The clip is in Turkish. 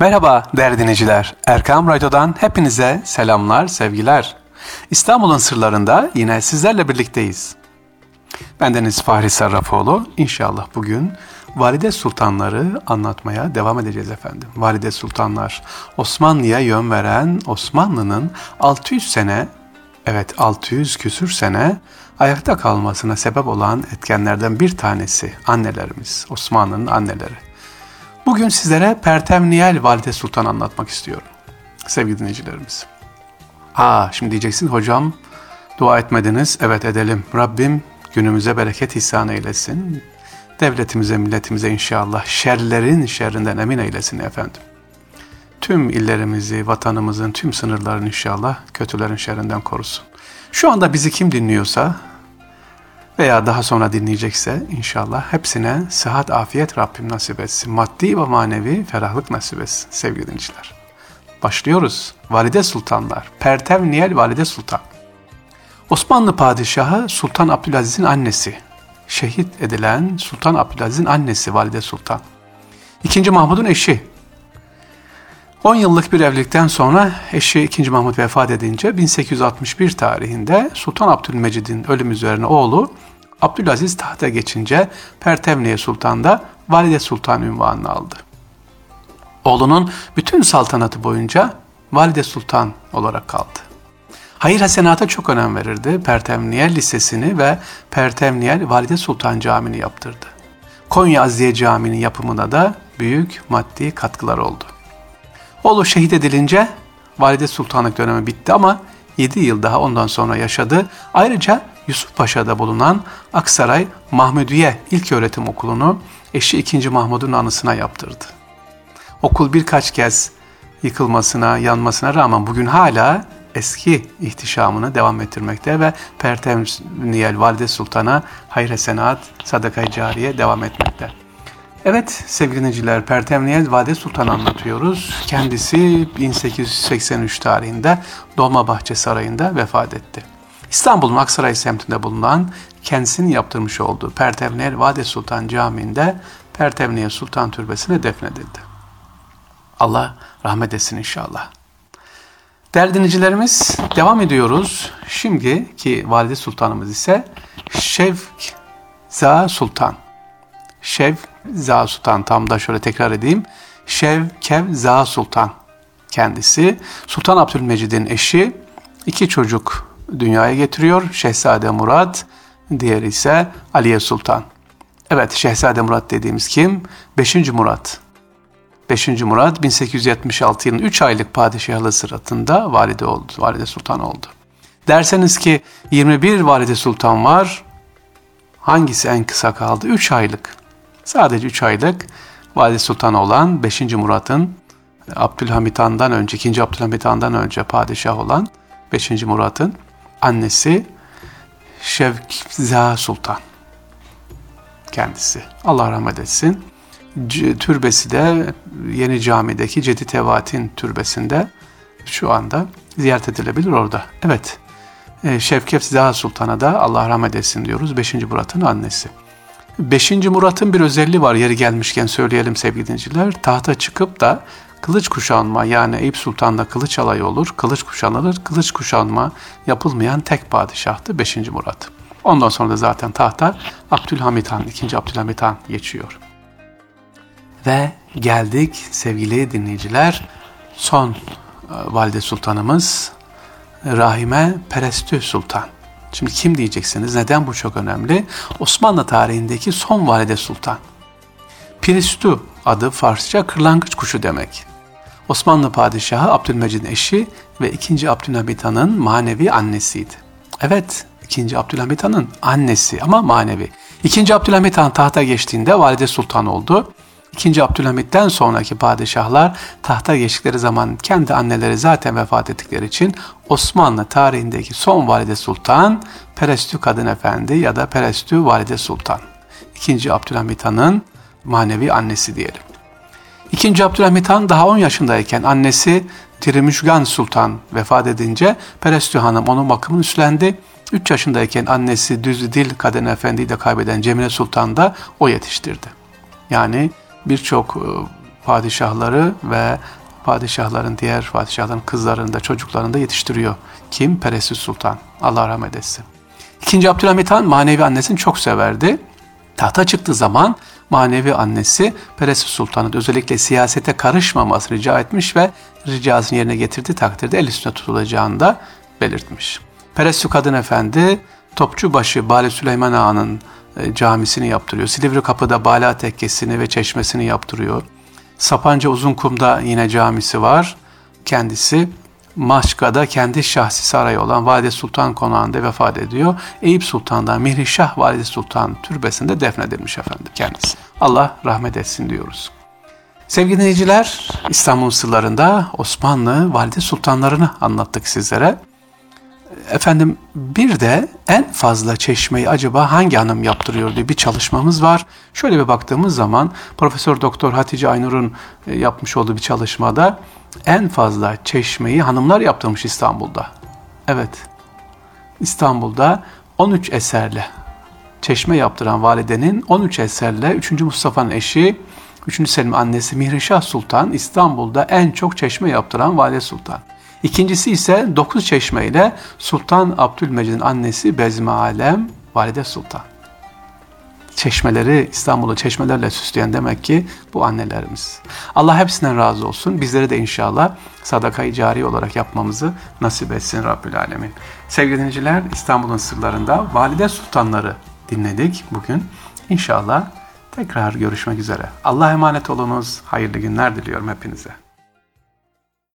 Merhaba değerli dinleyiciler. Erkam Radyo'dan hepinize selamlar, sevgiler. İstanbul'un sırlarında yine sizlerle birlikteyiz. Bendeniz Fahri Sarrafoğlu. İnşallah bugün Valide Sultanları anlatmaya devam edeceğiz efendim. Valide Sultanlar Osmanlı'ya yön veren Osmanlı'nın 600 sene, evet 600 küsür sene ayakta kalmasına sebep olan etkenlerden bir tanesi annelerimiz, Osmanlı'nın anneleri. Bugün sizlere Pertemniyel Valide Sultan anlatmak istiyorum. Sevgili dinleyicilerimiz. Aa şimdi diyeceksin hocam dua etmediniz. Evet edelim. Rabbim günümüze bereket ihsan eylesin. Devletimize, milletimize inşallah şerlerin şerrinden emin eylesin efendim. Tüm illerimizi, vatanımızın tüm sınırlarını inşallah kötülerin şerrinden korusun. Şu anda bizi kim dinliyorsa veya daha sonra dinleyecekse inşallah hepsine sıhhat, afiyet Rabbim nasip etsin. Maddi ve manevi ferahlık nasip etsin sevgili dinleyiciler. Başlıyoruz. Valide Sultanlar. Pertev Niyel Valide Sultan. Osmanlı Padişahı Sultan Abdülaziz'in annesi. Şehit edilen Sultan Abdülaziz'in annesi Valide Sultan. İkinci Mahmud'un eşi. 10 yıllık bir evlilikten sonra eşi 2. Mahmud vefat edince 1861 tarihinde Sultan Abdülmecid'in ölüm üzerine oğlu Abdülaziz tahta geçince Pertevniye Sultan da Valide Sultan ünvanını aldı. Oğlunun bütün saltanatı boyunca Valide Sultan olarak kaldı. Hayır hasenata çok önem verirdi. Pertemniyel Lisesi'ni ve Pertemniyel Valide Sultan Camii'ni yaptırdı. Konya Aziye Camii'nin yapımına da büyük maddi katkılar oldu. Oğlu şehit edilince Valide Sultanlık dönemi bitti ama 7 yıl daha ondan sonra yaşadı. Ayrıca Yusuf Paşa'da bulunan Aksaray Mahmudiye İlköğretim Okulu'nu eşi 2. Mahmud'un anısına yaptırdı. Okul birkaç kez yıkılmasına, yanmasına rağmen bugün hala eski ihtişamını devam ettirmekte ve Pertemniyel Valide Sultan'a hayır senat, sadaka cariye devam etmekte. Evet sevgili dinleyiciler Pertemniyel Valide Sultan anlatıyoruz. Kendisi 1883 tarihinde Dolmabahçe Sarayı'nda vefat etti. İstanbul'un Aksaray semtinde bulunan kendisinin yaptırmış olduğu Pertemniyel Valide Sultan Camii'nde Pertemniyel Sultan Türbesi'ne defnedildi. Allah rahmet etsin inşallah. Değerli dinleyicilerimiz devam ediyoruz. Şimdiki Valide Sultanımız ise Şevk Za Sultan. Şev Za Sultan tam da şöyle tekrar edeyim. Şevkev Za Sultan kendisi. Sultan Abdülmecid'in eşi. iki çocuk dünyaya getiriyor. Şehzade Murat, diğeri ise Aliye Sultan. Evet Şehzade Murat dediğimiz kim? Beşinci Murat. 5. Murat 1876 yılının 3 aylık padişahlığı sırasında valide oldu, valide sultan oldu. Derseniz ki 21 valide sultan var. Hangisi en kısa kaldı? 3 aylık. Sadece 3 aylık valide sultan olan 5. Murat'ın Abdülhamit Han'dan önce, 2. Abdülhamit Han'dan önce padişah olan 5. Murat'ın annesi Şevkza Sultan kendisi. Allah rahmet etsin türbesi de Yeni Cami'deki Cedi Tevat'in türbesinde şu anda ziyaret edilebilir orada. Evet, e, Şevket Ziya Sultan'a da Allah rahmet etsin diyoruz. 5. Murat'ın annesi. 5. Murat'ın bir özelliği var yeri gelmişken söyleyelim sevgili dinleyiciler. Tahta çıkıp da kılıç kuşanma yani Eyüp Sultan'da kılıç alayı olur, kılıç kuşanılır. Kılıç kuşanma yapılmayan tek padişahtı 5. Murat. Ondan sonra da zaten tahta Abdülhamit Han, 2. Abdülhamit Han geçiyor. Ve geldik sevgili dinleyiciler son e, valide sultanımız Rahime Perestü Sultan. Şimdi kim diyeceksiniz? Neden bu çok önemli? Osmanlı tarihindeki son valide sultan. Piristü adı Farsça kırlangıç kuşu demek. Osmanlı padişahı Abdülmecid'in eşi ve 2. Abdülhamit Han'ın manevi annesiydi. Evet, 2. Abdülhamit Han'ın annesi ama manevi. 2. Abdülhamit Han tahta geçtiğinde valide sultan oldu. İkinci Abdülhamit'ten sonraki padişahlar tahta geçtikleri zaman kendi anneleri zaten vefat ettikleri için Osmanlı tarihindeki son valide sultan Perestü Kadın Efendi ya da Perestü Valide Sultan. İkinci Abdülhamit Han'ın manevi annesi diyelim. İkinci Abdülhamit Han daha 10 yaşındayken annesi Tirimüşgan Sultan vefat edince Perestü Hanım onun bakımını üstlendi. 3 yaşındayken annesi Düzdil Kadın Efendi'yi de kaybeden Cemile Sultan da o yetiştirdi. Yani birçok e, padişahları ve padişahların diğer padişahların kızlarını da çocuklarını da yetiştiriyor. Kim? Peresi Sultan. Allah rahmet etsin. İkinci Abdülhamit Han manevi annesini çok severdi. Tahta çıktığı zaman manevi annesi Peresi Sultan'ın özellikle siyasete karışmaması rica etmiş ve ricasını yerine getirdiği takdirde el üstüne tutulacağını da belirtmiş. Peresu Kadın Efendi Topçubaşı Bali Süleyman Ağa'nın e, camisini yaptırıyor. Silivri Kapı'da Bala Tekkesi'ni ve çeşmesini yaptırıyor. Sapanca Uzunkum'da yine camisi var. Kendisi Maşka'da kendi şahsi sarayı olan Valide Sultan konağında vefat ediyor. Eyüp Sultan'dan Mihrişah Valide Sultan türbesinde defnedilmiş efendim kendisi. Allah rahmet etsin diyoruz. Sevgili dinleyiciler, İstanbul sırlarında Osmanlı valide sultanlarını anlattık sizlere. Efendim bir de en fazla çeşmeyi acaba hangi hanım yaptırıyor diye bir çalışmamız var. Şöyle bir baktığımız zaman Profesör Doktor Hatice Aynur'un e, yapmış olduğu bir çalışmada en fazla çeşmeyi hanımlar yaptırmış İstanbul'da. Evet. İstanbul'da 13 eserle çeşme yaptıran validenin 13 eserle 3. Mustafa'nın eşi 3. Selim annesi Mihrişah Sultan İstanbul'da en çok çeşme yaptıran valide sultan. İkincisi ise 9 çeşme ile Sultan Abdülmecid'in annesi Bezmi Alem Valide Sultan. Çeşmeleri İstanbul'u çeşmelerle süsleyen demek ki bu annelerimiz. Allah hepsinden razı olsun. Bizlere de inşallah sadaka-i cari olarak yapmamızı nasip etsin Rabbül Alemin. Sevgili dinleyiciler İstanbul'un sırlarında Valide Sultanları dinledik bugün. İnşallah tekrar görüşmek üzere. Allah emanet olunuz. Hayırlı günler diliyorum hepinize.